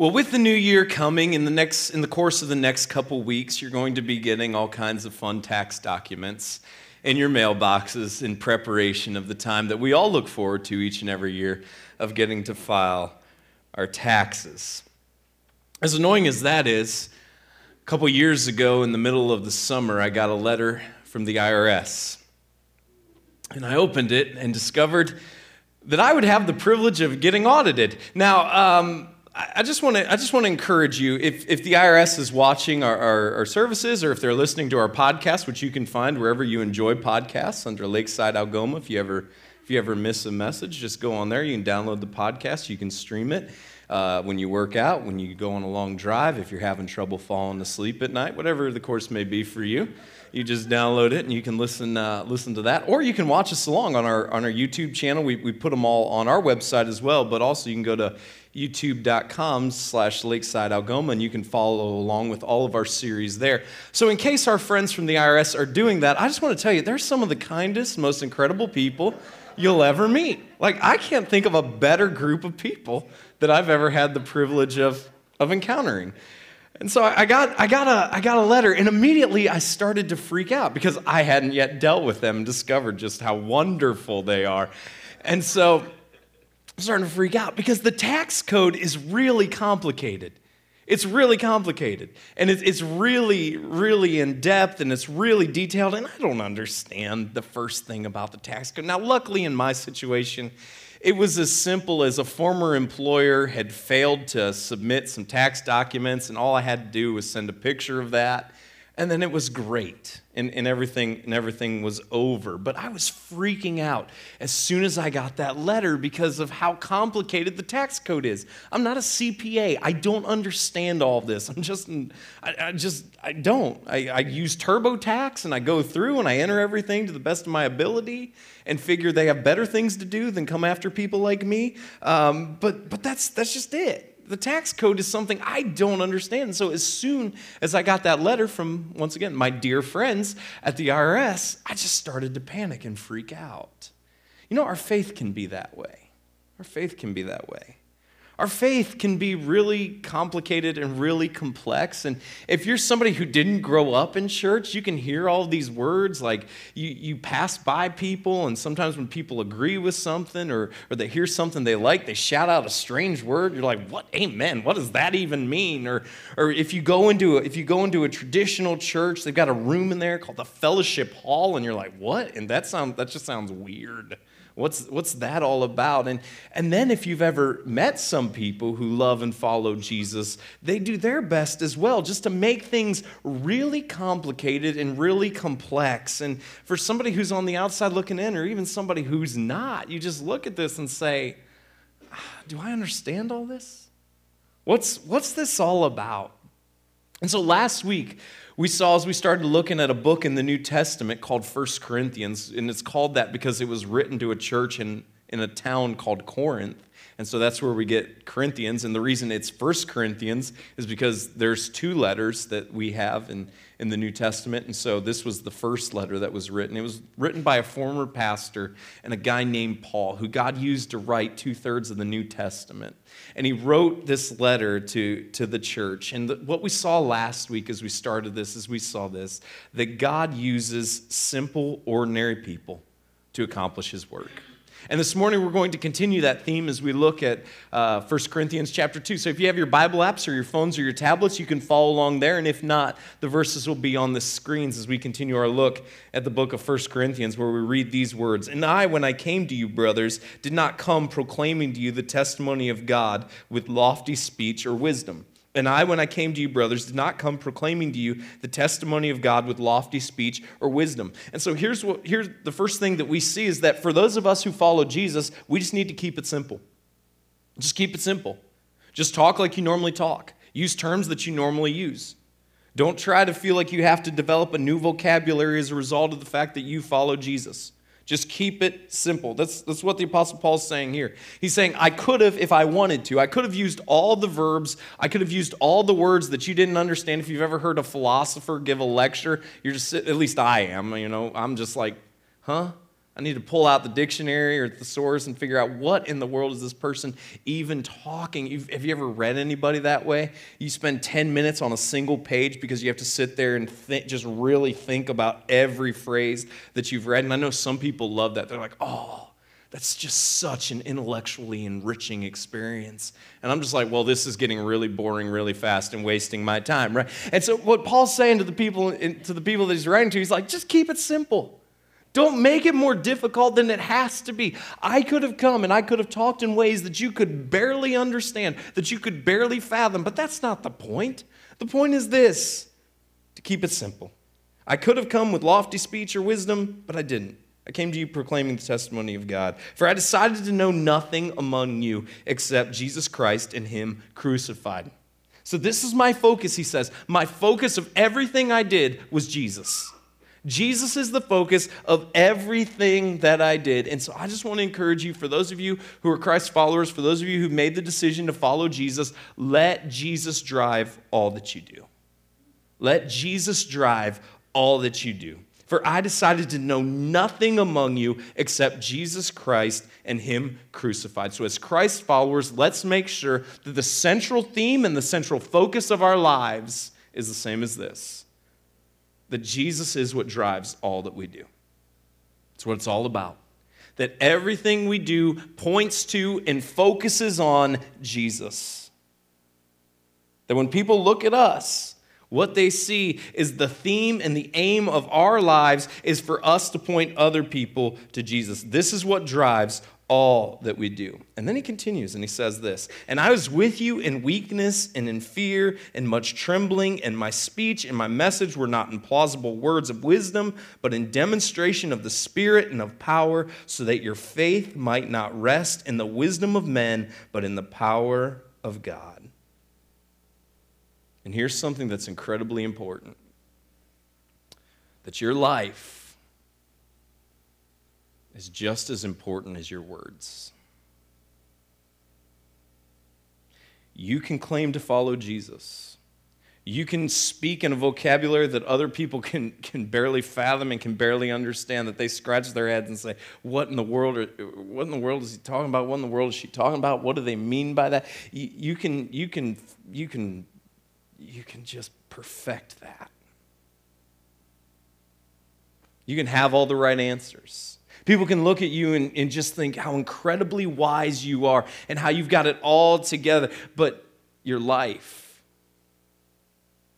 Well, with the new year coming in the next in the course of the next couple weeks, you're going to be getting all kinds of fun tax documents in your mailboxes in preparation of the time that we all look forward to each and every year of getting to file our taxes. As annoying as that is, a couple years ago in the middle of the summer, I got a letter from the IRS. And I opened it and discovered that I would have the privilege of getting audited. Now, um, I just want to I just want to encourage you if, if the IRS is watching our, our, our, services or if they're listening to our podcast, which you can find wherever you enjoy podcasts under Lakeside Algoma. If you ever if you ever miss a message, just go on there. You can download the podcast. You can stream it uh, when you work out, when you go on a long drive, if you're having trouble falling asleep at night, whatever the course may be for you. You just download it and you can listen uh, listen to that, or you can watch us along on our on our YouTube channel. We we put them all on our website as well, but also you can go to youtube.com slash lakeside algoma and you can follow along with all of our series there. So in case our friends from the irs are doing that i just want to tell you they're some of the kindest most incredible people you'll ever meet. Like i can't think of a better group of people that i've ever had the privilege of, of encountering. And so I got, I, got a, I got a letter, and immediately I started to freak out because I hadn't yet dealt with them and discovered just how wonderful they are. And so I'm starting to freak out because the tax code is really complicated. It's really complicated. And it's really, really in depth and it's really detailed. And I don't understand the first thing about the tax code. Now, luckily, in my situation, it was as simple as a former employer had failed to submit some tax documents, and all I had to do was send a picture of that and then it was great and, and everything and everything was over. But i was freaking out as soon as i got that letter because of how complicated the tax code is. I'm not a cpa i don't understand all this. I'm just i, I just i don't. I, I use turbotax and i go through and i enter everything to the best of my ability and figure they have better things to do than come after people like me. Um, but but that's that's just it the tax code is something I don't understand. So as soon as I got that letter from, once again, my dear friends at the IRS, I just started to panic and freak out. You know, our faith can be that way. Our faith can be that way. Our faith can be really complicated and really complex. And if you're somebody who didn't grow up in church, you can hear all these words like you, you pass by people, and sometimes when people agree with something or, or they hear something they like, they shout out a strange word. You're like, what? Amen. What does that even mean? Or, or if, you go into a, if you go into a traditional church, they've got a room in there called the fellowship hall, and you're like, what? And that, sound, that just sounds weird. What's, what's that all about? And, and then, if you've ever met some people who love and follow Jesus, they do their best as well just to make things really complicated and really complex. And for somebody who's on the outside looking in, or even somebody who's not, you just look at this and say, ah, Do I understand all this? What's, what's this all about? And so last week, we saw as we started looking at a book in the New Testament called First Corinthians, and it's called that because it was written to a church in, in a town called Corinth. And so that's where we get Corinthians. And the reason it's First Corinthians is because there's two letters that we have in, in the New Testament. And so this was the first letter that was written. It was written by a former pastor and a guy named Paul, who God used to write two thirds of the New Testament. And he wrote this letter to, to the church. And the, what we saw last week as we started this, as we saw this, that God uses simple, ordinary people to accomplish his work. And this morning we're going to continue that theme as we look at uh, 1 Corinthians chapter 2. So if you have your Bible apps or your phones or your tablets, you can follow along there. And if not, the verses will be on the screens as we continue our look at the book of 1 Corinthians, where we read these words And I, when I came to you, brothers, did not come proclaiming to you the testimony of God with lofty speech or wisdom and I, when I came to you, brothers, did not come proclaiming to you the testimony of God with lofty speech or wisdom. And so here's what here's the first thing that we see is that for those of us who follow Jesus, we just need to keep it simple. Just keep it simple. Just talk like you normally talk. Use terms that you normally use. Don't try to feel like you have to develop a new vocabulary as a result of the fact that you follow Jesus. Just keep it simple. That's, that's what the Apostle Paul's saying here. He's saying, I could have, if I wanted to, I could have used all the verbs, I could have used all the words that you didn't understand. If you've ever heard a philosopher give a lecture, you're just, at least I am, you know, I'm just like, huh? I need to pull out the dictionary or the source and figure out what in the world is this person even talking. Have you ever read anybody that way? You spend 10 minutes on a single page because you have to sit there and just really think about every phrase that you've read. And I know some people love that. They're like, oh, that's just such an intellectually enriching experience. And I'm just like, well, this is getting really boring really fast and wasting my time, right? And so what Paul's saying to the people to the people that he's writing to, he's like, just keep it simple. Don't make it more difficult than it has to be. I could have come and I could have talked in ways that you could barely understand, that you could barely fathom, but that's not the point. The point is this to keep it simple. I could have come with lofty speech or wisdom, but I didn't. I came to you proclaiming the testimony of God. For I decided to know nothing among you except Jesus Christ and Him crucified. So, this is my focus, he says. My focus of everything I did was Jesus. Jesus is the focus of everything that I did. And so I just want to encourage you, for those of you who are Christ followers, for those of you who made the decision to follow Jesus, let Jesus drive all that you do. Let Jesus drive all that you do. For I decided to know nothing among you except Jesus Christ and Him crucified. So, as Christ followers, let's make sure that the central theme and the central focus of our lives is the same as this that Jesus is what drives all that we do. It's what it's all about. That everything we do points to and focuses on Jesus. That when people look at us, what they see is the theme and the aim of our lives is for us to point other people to Jesus. This is what drives all that we do. And then he continues and he says this And I was with you in weakness and in fear and much trembling, and my speech and my message were not in plausible words of wisdom, but in demonstration of the Spirit and of power, so that your faith might not rest in the wisdom of men, but in the power of God. And here's something that's incredibly important that your life is just as important as your words. You can claim to follow Jesus. You can speak in a vocabulary that other people can, can barely fathom and can barely understand, that they scratch their heads and say, What in the world are, what in the world is he talking about? What in the world is she talking about? What do they mean by that? You, you can, you can, you can, you can just perfect that. You can have all the right answers. People can look at you and, and just think how incredibly wise you are and how you've got it all together. But your life,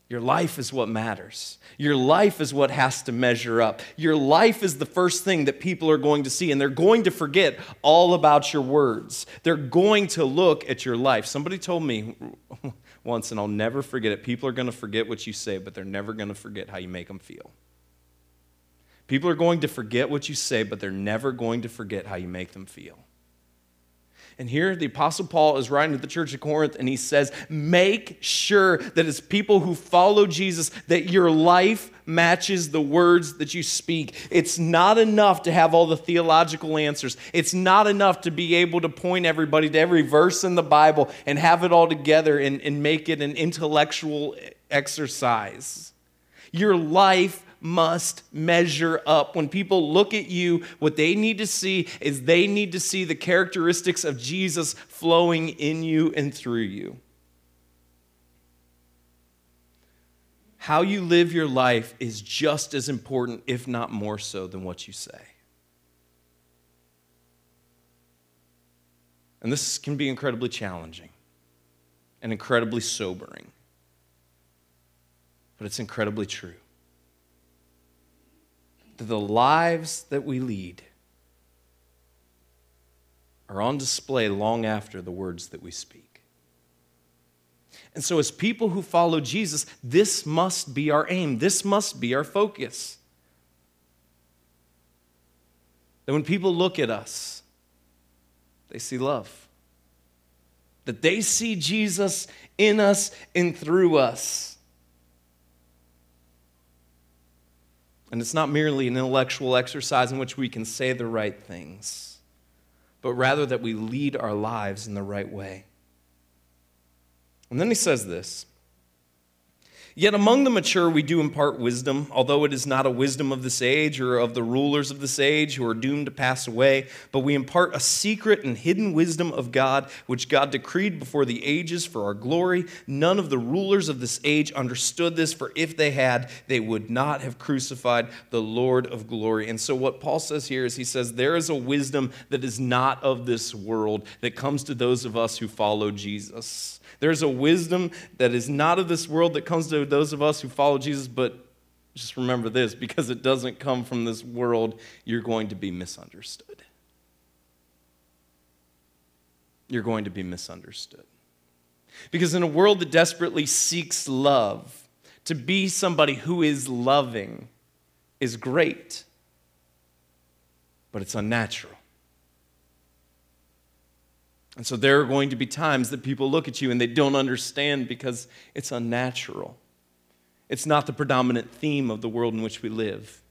your life is what matters. Your life is what has to measure up. Your life is the first thing that people are going to see, and they're going to forget all about your words. They're going to look at your life. Somebody told me once, and I'll never forget it people are going to forget what you say, but they're never going to forget how you make them feel. People are going to forget what you say, but they're never going to forget how you make them feel. And here the Apostle Paul is writing to the church of Corinth, and he says, Make sure that as people who follow Jesus, that your life matches the words that you speak. It's not enough to have all the theological answers. It's not enough to be able to point everybody to every verse in the Bible and have it all together and, and make it an intellectual exercise. Your life must measure up. When people look at you, what they need to see is they need to see the characteristics of Jesus flowing in you and through you. How you live your life is just as important, if not more so, than what you say. And this can be incredibly challenging and incredibly sobering, but it's incredibly true the lives that we lead are on display long after the words that we speak. And so, as people who follow Jesus, this must be our aim, this must be our focus. That when people look at us, they see love. That they see Jesus in us and through us. And it's not merely an intellectual exercise in which we can say the right things, but rather that we lead our lives in the right way. And then he says this Yet among the mature, we do impart wisdom, although it is not a wisdom of this age or of the rulers of this age who are doomed to pass away, but we impart a secret and hidden wisdom of God, which God decreed before the ages for our glory. None of the rulers of this age understood this, for if they had, they would not have crucified the Lord of glory. And so, what Paul says here is he says, There is a wisdom that is not of this world that comes to those of us who follow Jesus. There's a wisdom that is not of this world that comes to those of us who follow Jesus, but just remember this because it doesn't come from this world, you're going to be misunderstood. You're going to be misunderstood. Because in a world that desperately seeks love, to be somebody who is loving is great, but it's unnatural. And so there are going to be times that people look at you and they don't understand because it's unnatural. It's not the predominant theme of the world in which we live.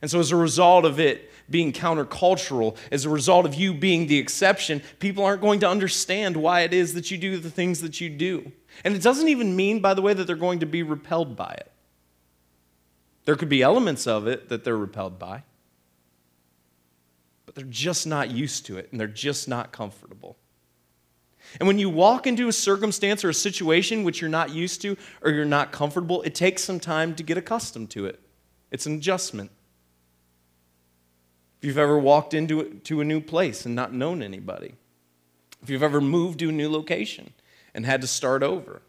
And so, as a result of it being countercultural, as a result of you being the exception, people aren't going to understand why it is that you do the things that you do. And it doesn't even mean, by the way, that they're going to be repelled by it. There could be elements of it that they're repelled by, but they're just not used to it and they're just not comfortable. And when you walk into a circumstance or a situation which you're not used to or you're not comfortable, it takes some time to get accustomed to it. It's an adjustment. If you've ever walked into to a new place and not known anybody, if you've ever moved to a new location and had to start over,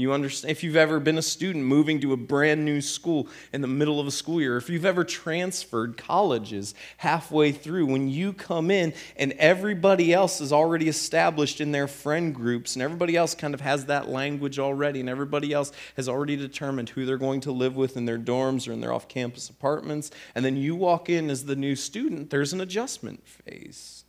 you understand if you've ever been a student moving to a brand new school in the middle of a school year, if you've ever transferred colleges halfway through, when you come in and everybody else is already established in their friend groups and everybody else kind of has that language already and everybody else has already determined who they're going to live with in their dorms or in their off campus apartments, and then you walk in as the new student, there's an adjustment phase.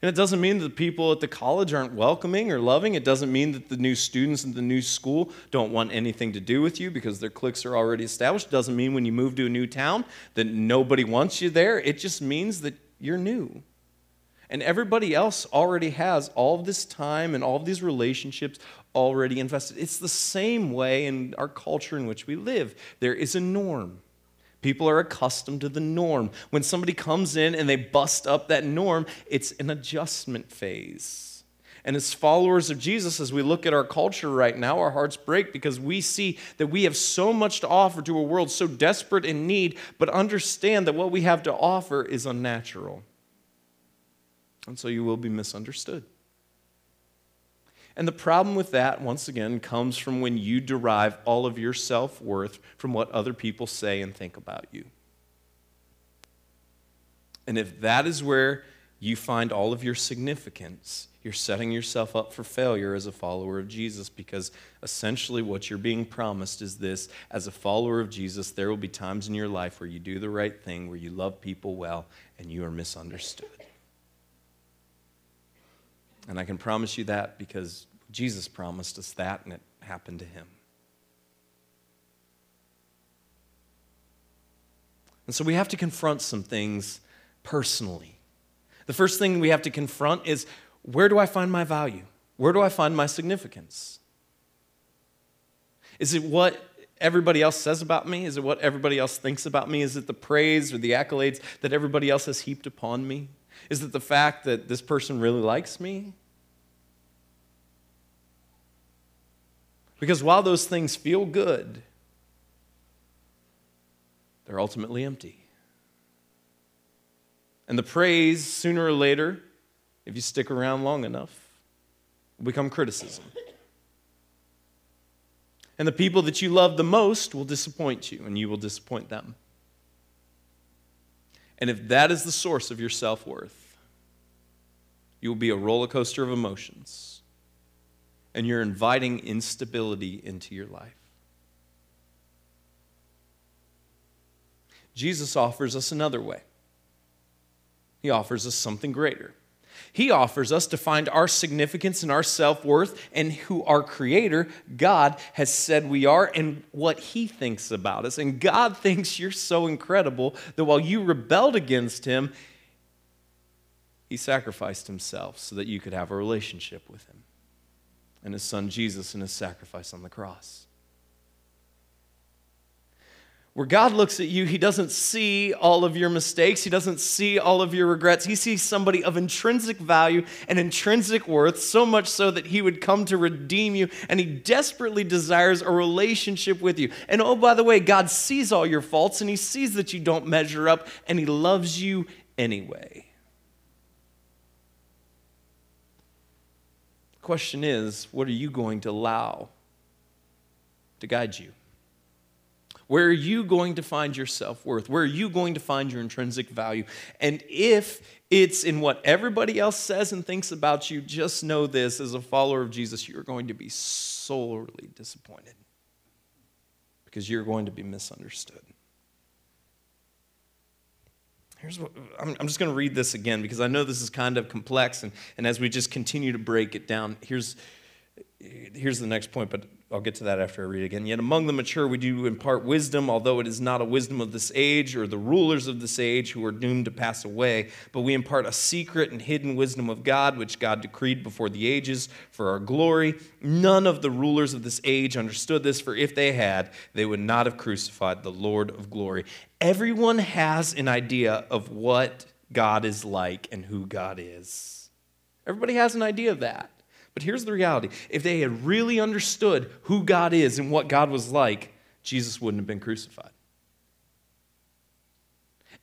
And it doesn't mean that the people at the college aren't welcoming or loving. It doesn't mean that the new students in the new school don't want anything to do with you because their cliques are already established. It doesn't mean when you move to a new town that nobody wants you there. It just means that you're new. And everybody else already has all this time and all of these relationships already invested. It's the same way in our culture in which we live. There is a norm. People are accustomed to the norm. When somebody comes in and they bust up that norm, it's an adjustment phase. And as followers of Jesus, as we look at our culture right now, our hearts break because we see that we have so much to offer to a world so desperate in need, but understand that what we have to offer is unnatural. And so you will be misunderstood. And the problem with that, once again, comes from when you derive all of your self worth from what other people say and think about you. And if that is where you find all of your significance, you're setting yourself up for failure as a follower of Jesus because essentially what you're being promised is this as a follower of Jesus, there will be times in your life where you do the right thing, where you love people well, and you are misunderstood. And I can promise you that because Jesus promised us that, and it happened to him. And so we have to confront some things personally. The first thing we have to confront is where do I find my value? Where do I find my significance? Is it what everybody else says about me? Is it what everybody else thinks about me? Is it the praise or the accolades that everybody else has heaped upon me? Is it the fact that this person really likes me? Because while those things feel good, they're ultimately empty. And the praise, sooner or later, if you stick around long enough, will become criticism. And the people that you love the most will disappoint you, and you will disappoint them. And if that is the source of your self worth, you will be a roller coaster of emotions and you're inviting instability into your life. Jesus offers us another way. He offers us something greater. He offers us to find our significance and our self worth and who our Creator, God, has said we are and what He thinks about us. And God thinks you're so incredible that while you rebelled against Him, He sacrificed Himself so that you could have a relationship with Him. And his son Jesus and his sacrifice on the cross. Where God looks at you, He doesn't see all of your mistakes. He doesn't see all of your regrets. He sees somebody of intrinsic value and intrinsic worth, so much so that He would come to redeem you, and He desperately desires a relationship with you. And oh, by the way, God sees all your faults, and He sees that you don't measure up, and He loves you anyway. Question is what are you going to allow to guide you? Where are you going to find your self worth? Where are you going to find your intrinsic value? And if it's in what everybody else says and thinks about you, just know this as a follower of Jesus, you're going to be sorely disappointed because you're going to be misunderstood. Here's what I'm, I'm just going to read this again because I know this is kind of complex, and, and as we just continue to break it down, here's, here's the next point, but I'll get to that after I read again. Yet among the mature we do impart wisdom, although it is not a wisdom of this age or the rulers of this age who are doomed to pass away, but we impart a secret and hidden wisdom of God, which God decreed before the ages for our glory. None of the rulers of this age understood this, for if they had, they would not have crucified the Lord of glory. Everyone has an idea of what God is like and who God is. Everybody has an idea of that. But here's the reality if they had really understood who God is and what God was like, Jesus wouldn't have been crucified.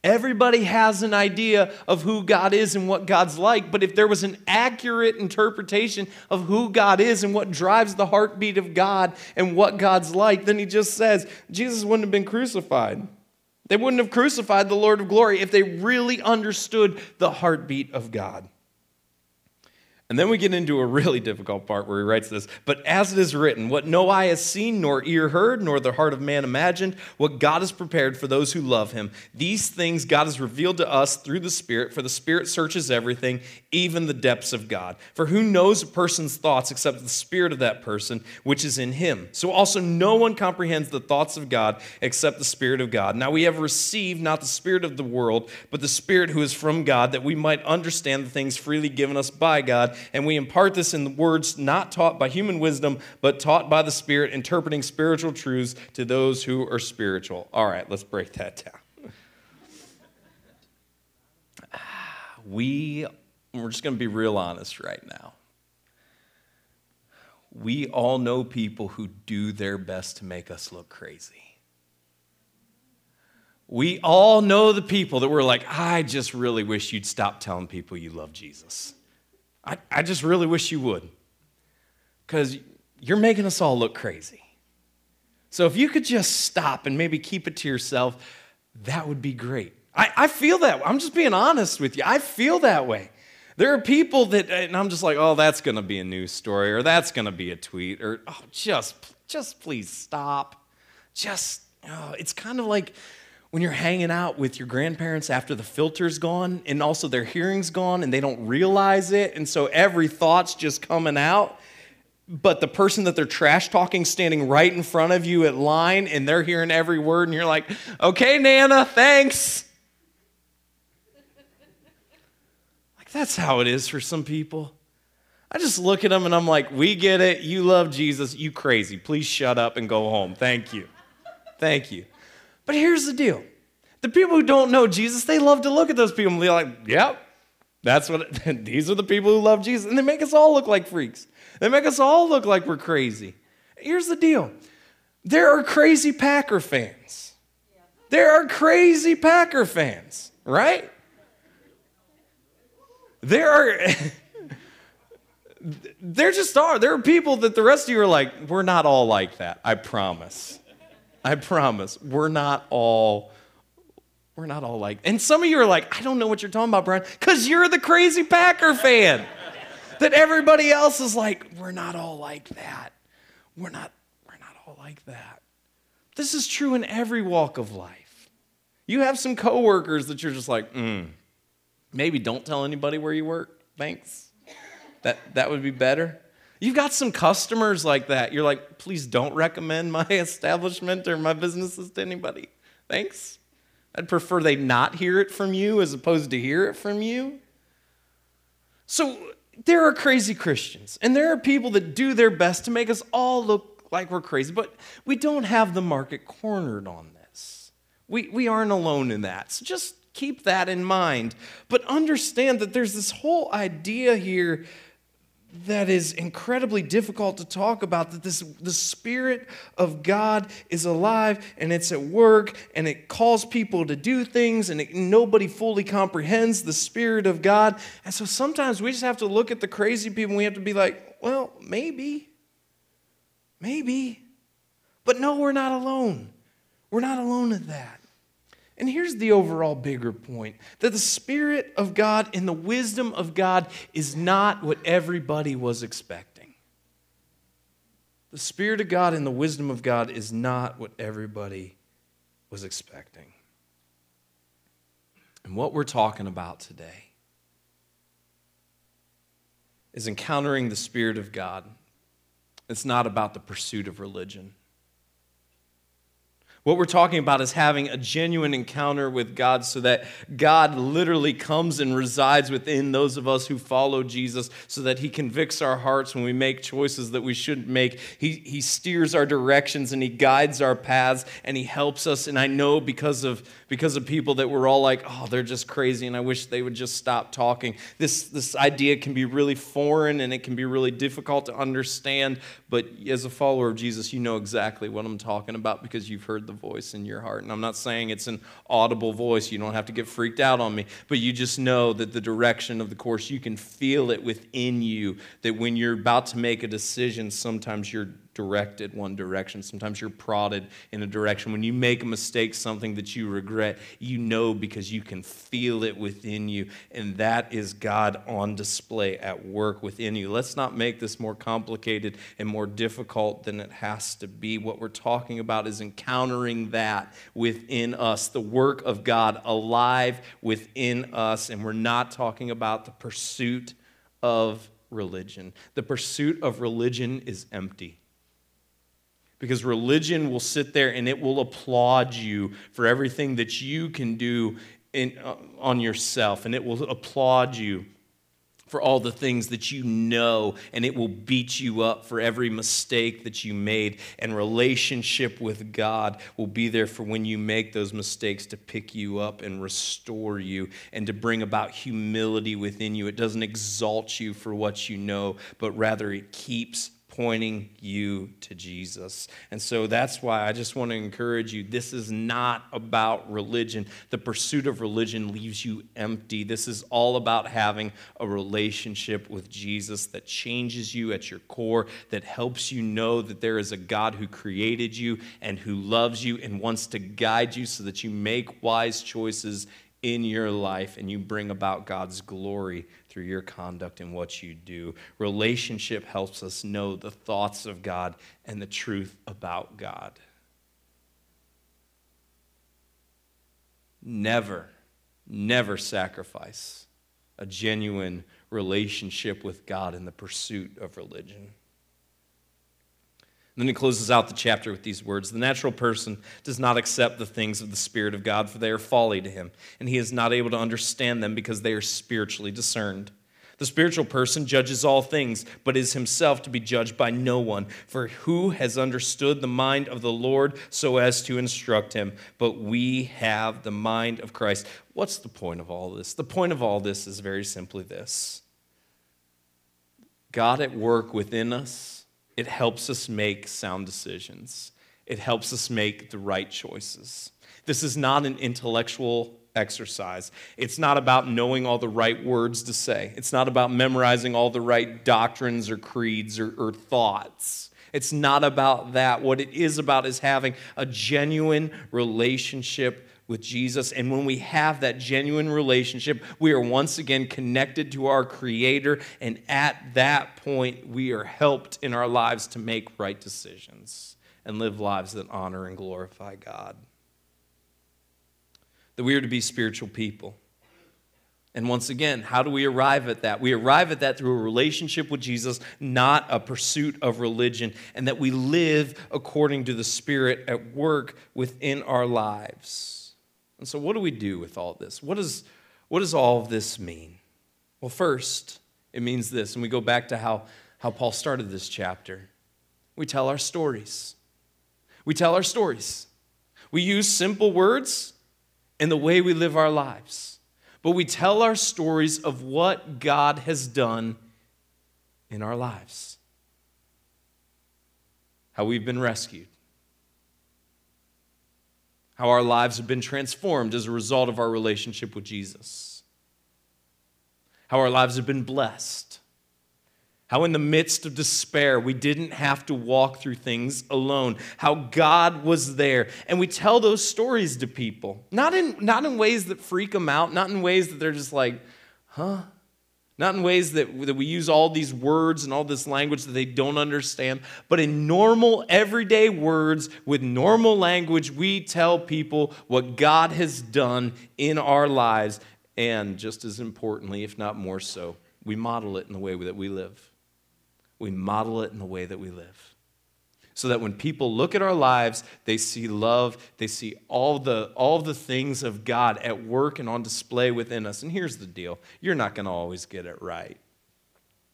Everybody has an idea of who God is and what God's like, but if there was an accurate interpretation of who God is and what drives the heartbeat of God and what God's like, then he just says Jesus wouldn't have been crucified. They wouldn't have crucified the Lord of glory if they really understood the heartbeat of God. And then we get into a really difficult part where he writes this But as it is written, what no eye has seen, nor ear heard, nor the heart of man imagined, what God has prepared for those who love him, these things God has revealed to us through the Spirit, for the Spirit searches everything, even the depths of God. For who knows a person's thoughts except the Spirit of that person, which is in him? So also no one comprehends the thoughts of God except the Spirit of God. Now we have received not the Spirit of the world, but the Spirit who is from God, that we might understand the things freely given us by God and we impart this in words not taught by human wisdom, but taught by the Spirit, interpreting spiritual truths to those who are spiritual. All right, let's break that down. We, we're just going to be real honest right now. We all know people who do their best to make us look crazy. We all know the people that were like, I just really wish you'd stop telling people you love Jesus. I, I just really wish you would. Because you're making us all look crazy. So if you could just stop and maybe keep it to yourself, that would be great. I, I feel that. I'm just being honest with you. I feel that way. There are people that, and I'm just like, oh, that's going to be a news story, or that's going to be a tweet, or oh, just, just please stop. Just, oh, it's kind of like when you're hanging out with your grandparents after the filter's gone and also their hearing's gone and they don't realize it. And so every thought's just coming out. But the person that they're trash talking standing right in front of you at line and they're hearing every word and you're like, okay, Nana, thanks. like that's how it is for some people. I just look at them and I'm like, we get it. You love Jesus. You crazy. Please shut up and go home. Thank you. Thank you. But here's the deal the people who don't know Jesus, they love to look at those people and be like, yep, that's what, these are the people who love Jesus. And they make us all look like freaks. They make us all look like we're crazy. Here's the deal there are crazy Packer fans. There are crazy Packer fans, right? There are. there just are. There are people that the rest of you are like, we're not all like that. I promise. I promise. We're not all we're not all like and some of you are like, I don't know what you're talking about, Brian, because you're the crazy Packer fan. that everybody else is like, we're not all like that. We're not, we're not all like that. This is true in every walk of life. You have some coworkers that you're just like, mm, maybe don't tell anybody where you work. Thanks. That that would be better. You've got some customers like that. You're like, please don't recommend my establishment or my businesses to anybody. Thanks. I'd prefer they not hear it from you as opposed to hear it from you. So there are crazy Christians, and there are people that do their best to make us all look like we're crazy, but we don't have the market cornered on this. We, we aren't alone in that. So just keep that in mind. But understand that there's this whole idea here that is incredibly difficult to talk about that this the spirit of god is alive and it's at work and it calls people to do things and it, nobody fully comprehends the spirit of god. And so sometimes we just have to look at the crazy people and we have to be like well maybe maybe. But no we're not alone. We're not alone in that and here's the overall bigger point that the Spirit of God and the wisdom of God is not what everybody was expecting. The Spirit of God and the wisdom of God is not what everybody was expecting. And what we're talking about today is encountering the Spirit of God. It's not about the pursuit of religion. What we're talking about is having a genuine encounter with God so that God literally comes and resides within those of us who follow Jesus so that He convicts our hearts when we make choices that we shouldn't make. He, he steers our directions and He guides our paths and He helps us. And I know because of, because of people that were all like, oh, they're just crazy and I wish they would just stop talking. This, this idea can be really foreign and it can be really difficult to understand. But as a follower of Jesus, you know exactly what I'm talking about because you've heard the voice in your heart. And I'm not saying it's an audible voice. You don't have to get freaked out on me. But you just know that the direction of the course, you can feel it within you that when you're about to make a decision, sometimes you're directed one direction. Sometimes you're prodded in a direction. When you make a mistake, something that you regret, you know because you can feel it within you. And that is God on display at work within you. Let's not make this more complicated and more difficult than it has to be. What we're talking about is encountering that within us, the work of God alive within us. And we're not talking about the pursuit of religion. The pursuit of religion is empty because religion will sit there and it will applaud you for everything that you can do in, uh, on yourself, and it will applaud you for all the things that you know, and it will beat you up for every mistake that you made. And relationship with God will be there for when you make those mistakes to pick you up and restore you and to bring about humility within you. It doesn't exalt you for what you know, but rather it keeps pointing you to Jesus. And so that's why I just want to encourage you this is not about religion. The pursuit of religion leaves you empty. This is all about having a relationship with Jesus that changes you at your core, that helps you know that there is a God who created you and who loves you and wants to guide you so that you make wise choices in your life and you bring about God's glory through your conduct and what you do. Relationship helps us know the thoughts of God and the truth about God. Never, never sacrifice a genuine relationship with God in the pursuit of religion. Then he closes out the chapter with these words The natural person does not accept the things of the Spirit of God, for they are folly to him, and he is not able to understand them because they are spiritually discerned. The spiritual person judges all things, but is himself to be judged by no one. For who has understood the mind of the Lord so as to instruct him? But we have the mind of Christ. What's the point of all this? The point of all this is very simply this God at work within us it helps us make sound decisions. It helps us make the right choices. This is not an intellectual exercise. It's not about knowing all the right words to say. It's not about memorizing all the right doctrines or creeds or, or thoughts. It's not about that. What it is about is having a genuine relationship with Jesus. And when we have that genuine relationship, we are once again connected to our Creator. And at that point, we are helped in our lives to make right decisions and live lives that honor and glorify God. That we are to be spiritual people. And once again, how do we arrive at that? We arrive at that through a relationship with Jesus, not a pursuit of religion, and that we live according to the Spirit at work within our lives. And so, what do we do with all this? What, is, what does all of this mean? Well, first, It means this, and we go back to how, how Paul started this chapter. We tell our stories. We tell our stories. We use simple words in the way we live our lives, but we tell our stories of what God has done in our lives. How we've been rescued, how our lives have been transformed as a result of our relationship with Jesus, how our lives have been blessed how, in the midst of despair, we didn't have to walk through things alone. How God was there. And we tell those stories to people, not in, not in ways that freak them out, not in ways that they're just like, huh? Not in ways that, that we use all these words and all this language that they don't understand, but in normal, everyday words with normal language, we tell people what God has done in our lives. And just as importantly, if not more so, we model it in the way that we live we model it in the way that we live. So that when people look at our lives, they see love, they see all the, all the things of God at work and on display within us. And here's the deal you're not going to always get it right.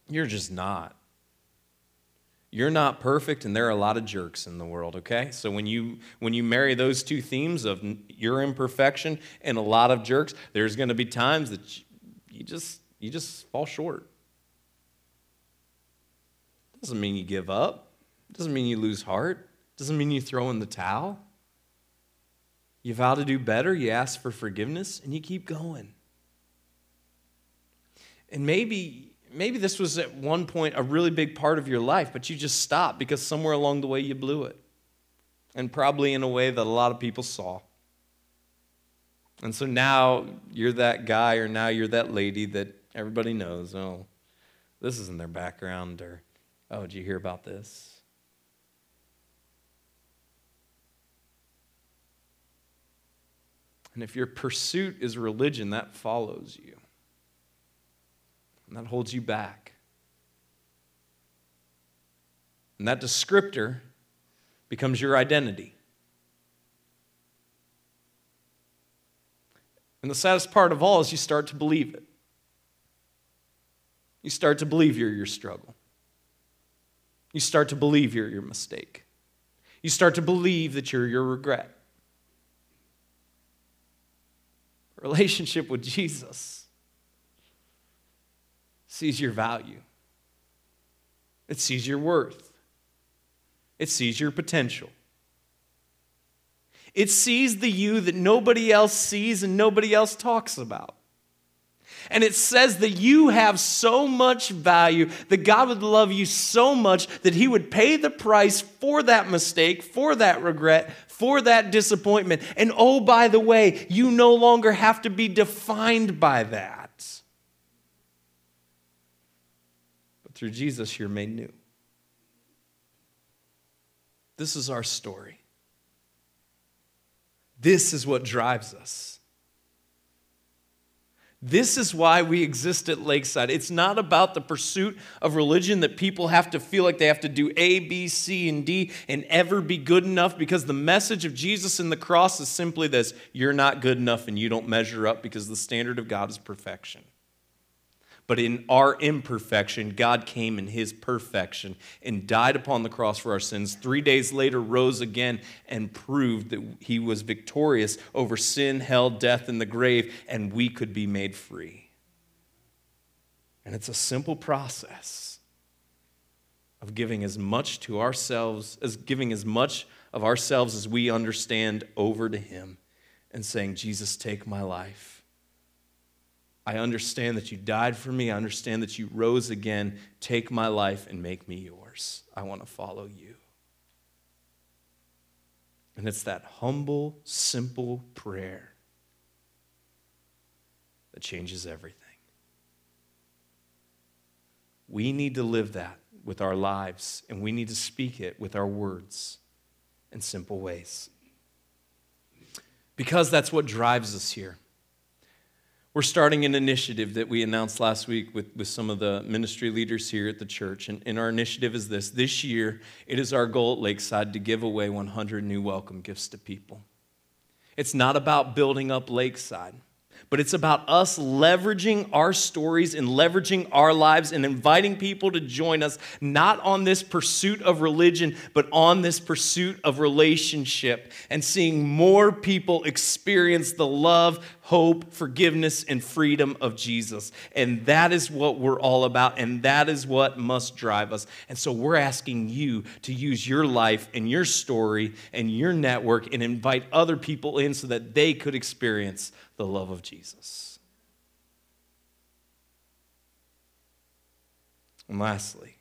You're just not. You're not perfect, and there are a lot of jerks in the world, okay? So when you when you marry those two themes of your imperfection and a lot of jerks, there's going to be times that you just you just fall short. Doesn't mean you give up. Doesn't mean you lose heart. Doesn't mean you throw in the towel. You vow to do better, you ask for forgiveness, and you keep going. And maybe, maybe this was at one point a really big part of your life, but you just stopped because somewhere along the way you blew it. And probably in a way that a lot of people saw. And so now you're that guy or now you're that lady that everybody knows, oh, this isn't their background, or Oh, did you hear about this? And if your pursuit is religion, that follows you. And that holds you back. And that descriptor becomes your identity. And the saddest part of all is you start to believe it. You start to believe you're your struggle. You start to believe you're your mistake. You start to believe that you're your regret. Relationship with Jesus sees your value, it sees your worth, it sees your potential. It sees the you that nobody else sees and nobody else talks about. And it says that you have so much value, that God would love you so much that He would pay the price for that mistake, for that regret, for that disappointment. And oh, by the way, you no longer have to be defined by that. But through Jesus, you're made new. This is our story. This is what drives us. This is why we exist at Lakeside. It's not about the pursuit of religion that people have to feel like they have to do A, B, C, and D and ever be good enough because the message of Jesus in the cross is simply this you're not good enough and you don't measure up because the standard of God is perfection. But in our imperfection, God came in his perfection and died upon the cross for our sins. Three days later, rose again and proved that he was victorious over sin, hell, death, and the grave, and we could be made free. And it's a simple process of giving as much to ourselves, as giving as much of ourselves as we understand over to him and saying, Jesus, take my life I understand that you died for me. I understand that you rose again. Take my life and make me yours. I want to follow you. And it's that humble, simple prayer that changes everything. We need to live that with our lives, and we need to speak it with our words in simple ways. Because that's what drives us here. We're starting an initiative that we announced last week with, with some of the ministry leaders here at the church. And, and our initiative is this this year, it is our goal at Lakeside to give away 100 new welcome gifts to people. It's not about building up Lakeside, but it's about us leveraging our stories and leveraging our lives and inviting people to join us, not on this pursuit of religion, but on this pursuit of relationship and seeing more people experience the love, hope, forgiveness, and freedom of Jesus. And that is what we're all about, and that is what must drive us. And so we're asking you to use your life and your story and your network and invite other people in so that they could experience the love of Jesus. And lastly,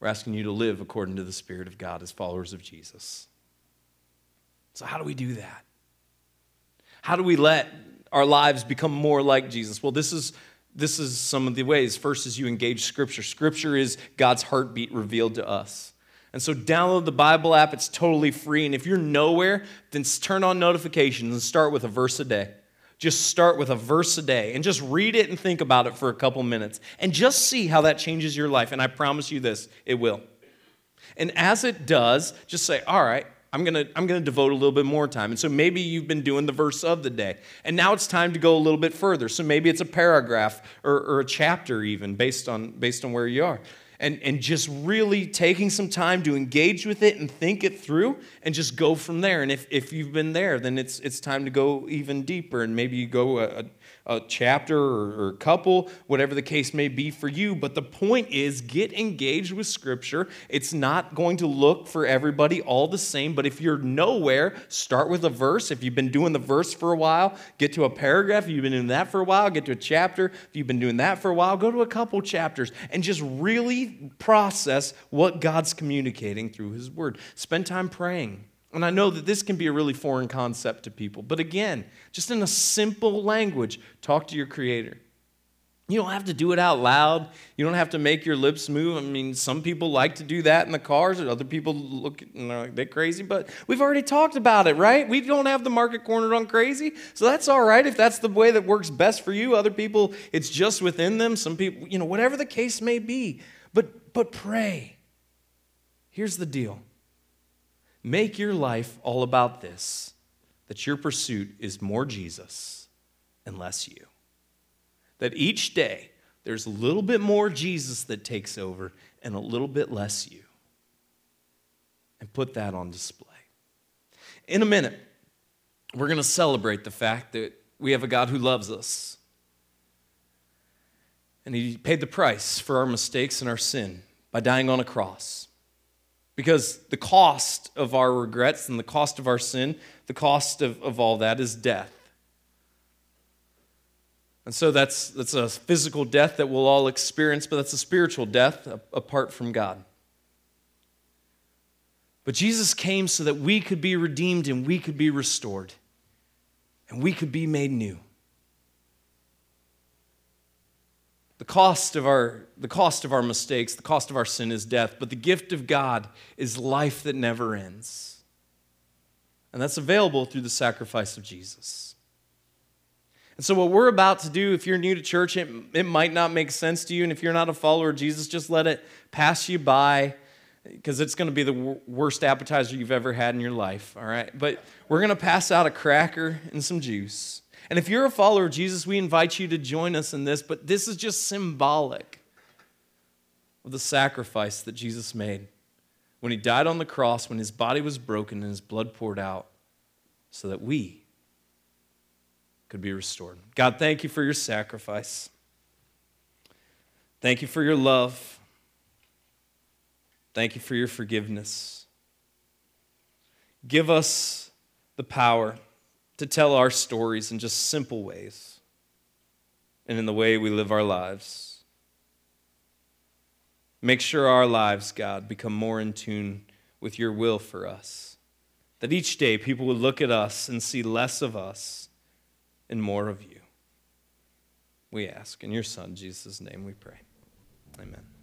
we're asking you to live according to the Spirit of God as followers of Jesus. So, how do we do that? How do we let our lives become more like Jesus? Well, this is this is some of the ways. First is you engage scripture. Scripture is God's heartbeat revealed to us. And so download the Bible app, it's totally free. And if you're nowhere, then turn on notifications and start with a verse a day. Just start with a verse a day and just read it and think about it for a couple minutes and just see how that changes your life. And I promise you this, it will. And as it does, just say, all right, I'm gonna, I'm gonna devote a little bit more time. And so maybe you've been doing the verse of the day. And now it's time to go a little bit further. So maybe it's a paragraph or, or a chapter even based on, based on where you are and, and just really taking some time to engage with it and think it through and just go from there. And if, if you've been there, then it's, it's time to go even deeper and maybe you go a, a chapter or, or a couple, whatever the case may be for you. But the point is, get engaged with Scripture. It's not going to look for everybody all the same, but if you're nowhere, start with a verse. If you've been doing the verse for a while, get to a paragraph. If you've been doing that for a while, get to a chapter. If you've been doing that for a while, go to a couple chapters and just really process what God's communicating through His Word. Spend time praying. And I know that this can be a really foreign concept to people, but again, just in a simple language, talk to your Creator. You don't have to do it out loud. You don't have to make your lips move. I mean, some people like to do that in the cars, or other people look and they're like, they're crazy, but we've already talked about it, right? We don't have the market cornered on crazy. So that's all right if that's the way that works best for you. Other people, it's just within them. Some people, you know, whatever the case may be. But but pray. Here's the deal. Make your life all about this that your pursuit is more Jesus and less you. That each day there's a little bit more Jesus that takes over and a little bit less you. And put that on display. In a minute, we're going to celebrate the fact that we have a God who loves us. And He paid the price for our mistakes and our sin by dying on a cross. Because the cost of our regrets and the cost of our sin, the cost of, of all that is death. And so that's, that's a physical death that we'll all experience, but that's a spiritual death apart from God. But Jesus came so that we could be redeemed and we could be restored and we could be made new. The cost of our the cost of our mistakes, the cost of our sin is death, but the gift of God is life that never ends. And that's available through the sacrifice of Jesus. And so, what we're about to do, if you're new to church, it, it might not make sense to you. And if you're not a follower of Jesus, just let it pass you by because it's going to be the worst appetizer you've ever had in your life, all right? But we're going to pass out a cracker and some juice. And if you're a follower of Jesus, we invite you to join us in this, but this is just symbolic of the sacrifice that Jesus made when he died on the cross, when his body was broken and his blood poured out, so that we could be restored. God, thank you for your sacrifice. Thank you for your love. Thank you for your forgiveness. Give us the power to tell our stories in just simple ways and in the way we live our lives. Make sure our lives, God, become more in tune with your will for us. That each day people would look at us and see less of us and more of you. We ask. In your Son, Jesus' name, we pray. Amen.